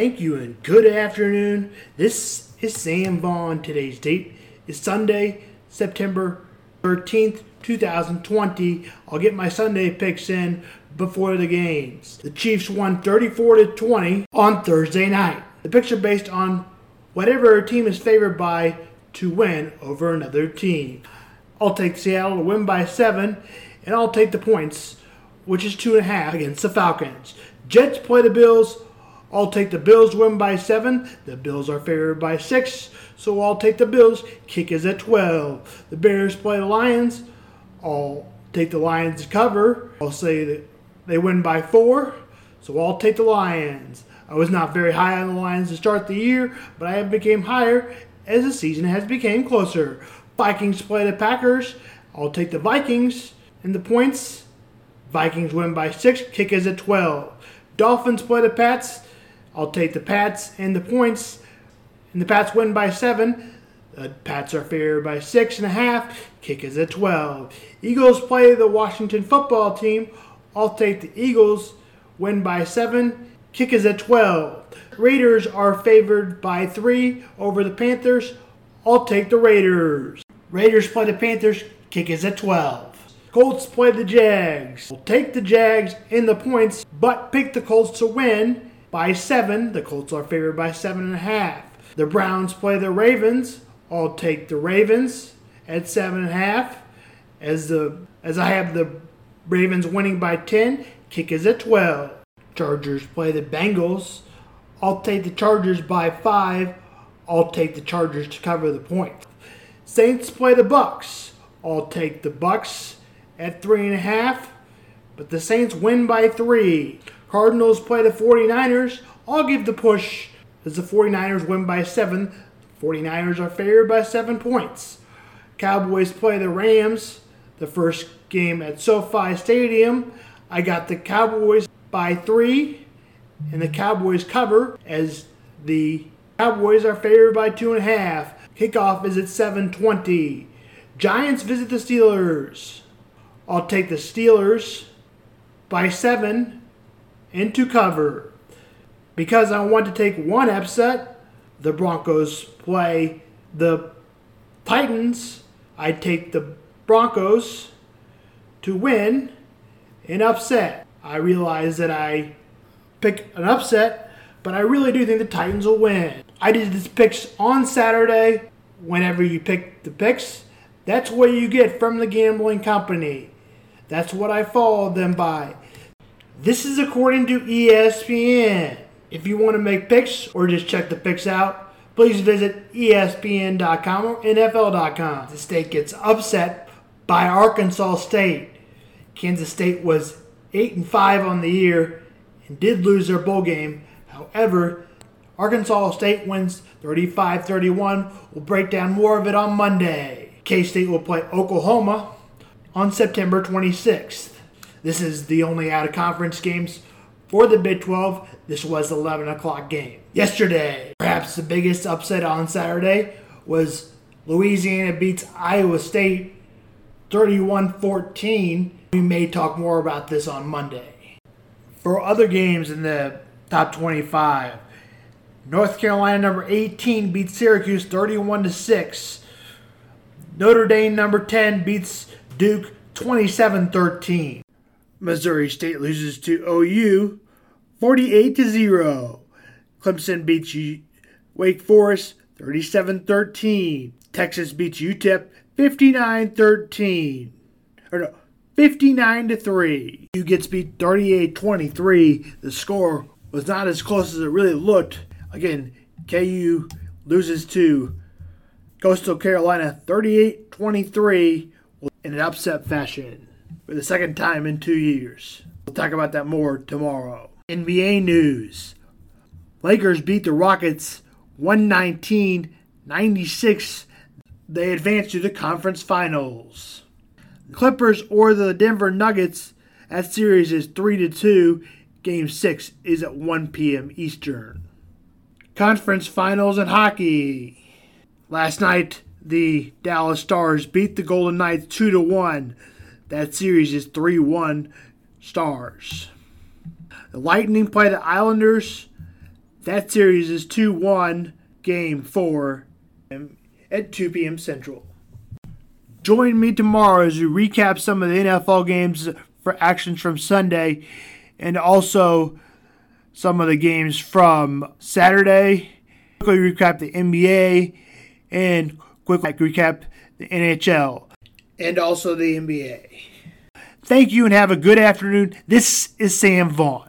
Thank you and good afternoon. This is Sam Vaughn. Today's date is Sunday, September 13th, 2020. I'll get my Sunday picks in before the games. The Chiefs won 34 to 20 on Thursday night. The picks are based on whatever a team is favored by to win over another team. I'll take Seattle to win by seven, and I'll take the points, which is two and a half against the Falcons. Jets play the Bills. I'll take the Bills win by seven. The Bills are favored by six, so I'll take the Bills. Kick is at 12. The Bears play the Lions. I'll take the Lions cover. I'll say that they win by four, so I'll take the Lions. I was not very high on the Lions to start the year, but I have become higher as the season has become closer. Vikings play the Packers. I'll take the Vikings and the points. Vikings win by six. Kick is at 12. Dolphins play the Pats. I'll take the Pats and the points. And the Pats win by seven. The Pats are favored by six and a half. Kick is at 12. Eagles play the Washington football team. I'll take the Eagles. Win by seven. Kick is at 12. Raiders are favored by three over the Panthers. I'll take the Raiders. Raiders play the Panthers. Kick is at 12. Colts play the Jags. I'll take the Jags in the points, but pick the Colts to win by seven. The Colts are favored by seven and a half. The Browns play the Ravens. I'll take the Ravens at seven and a half. As the as I have the Ravens winning by ten. Kick is at twelve. Chargers play the Bengals. I'll take the Chargers by five. I'll take the Chargers to cover the point. Saints play the Bucs. I'll take the Bucs at three and a half, but the Saints win by three. Cardinals play the 49ers. I'll give the push as the 49ers win by seven. 49ers are favored by seven points. Cowboys play the Rams. The first game at SoFi Stadium. I got the Cowboys by three, and the Cowboys cover as the Cowboys are favored by two and a half. Kickoff is at 7:20. Giants visit the Steelers. I'll take the Steelers by seven into cover. Because I want to take one upset, the Broncos play the Titans. I take the Broncos to win an upset. I realize that I pick an upset, but I really do think the Titans will win. I did this picks on Saturday. Whenever you pick the picks, that's what you get from the gambling company. That's what I followed them by. This is according to ESPN. If you want to make picks or just check the picks out, please visit ESPN.com or NFL.com. The state gets upset by Arkansas State. Kansas State was 8 and 5 on the year and did lose their bowl game. However, Arkansas State wins 35 31. We'll break down more of it on Monday. K State will play Oklahoma on September 26th. This is the only out of conference games for the Big 12. This was 11 o'clock game. Yesterday, perhaps the biggest upset on Saturday was Louisiana beats Iowa State 31 14. We may talk more about this on Monday. For other games in the top 25, North Carolina number 18 beats Syracuse 31 6. Notre Dame number 10 beats Duke 27 13. Missouri State loses to OU 48 to 0. Clemson beats Wake Forest 37 13. Texas beats UTEP 59 13. Or no, 59 to 3. U gets beat 38 23. The score was not as close as it really looked. Again, KU loses to Coastal Carolina 38 23 in an upset fashion for the second time in two years. We'll talk about that more tomorrow. NBA news Lakers beat the Rockets 119 96. They advance to the conference finals. Clippers or the Denver Nuggets. That series is 3 to 2. Game 6 is at 1 p.m. Eastern. Conference finals in hockey. Last night, the Dallas Stars beat the Golden Knights 2 to 1. That series is 3 1 Stars. The Lightning play the Islanders. That series is 2 1, game 4 at 2 p.m. Central. Join me tomorrow as we recap some of the NFL games for actions from Sunday and also some of the games from Saturday. Quickly recap the NBA and quickly recap the NHL and also the NBA. Thank you and have a good afternoon. This is Sam Vaughn.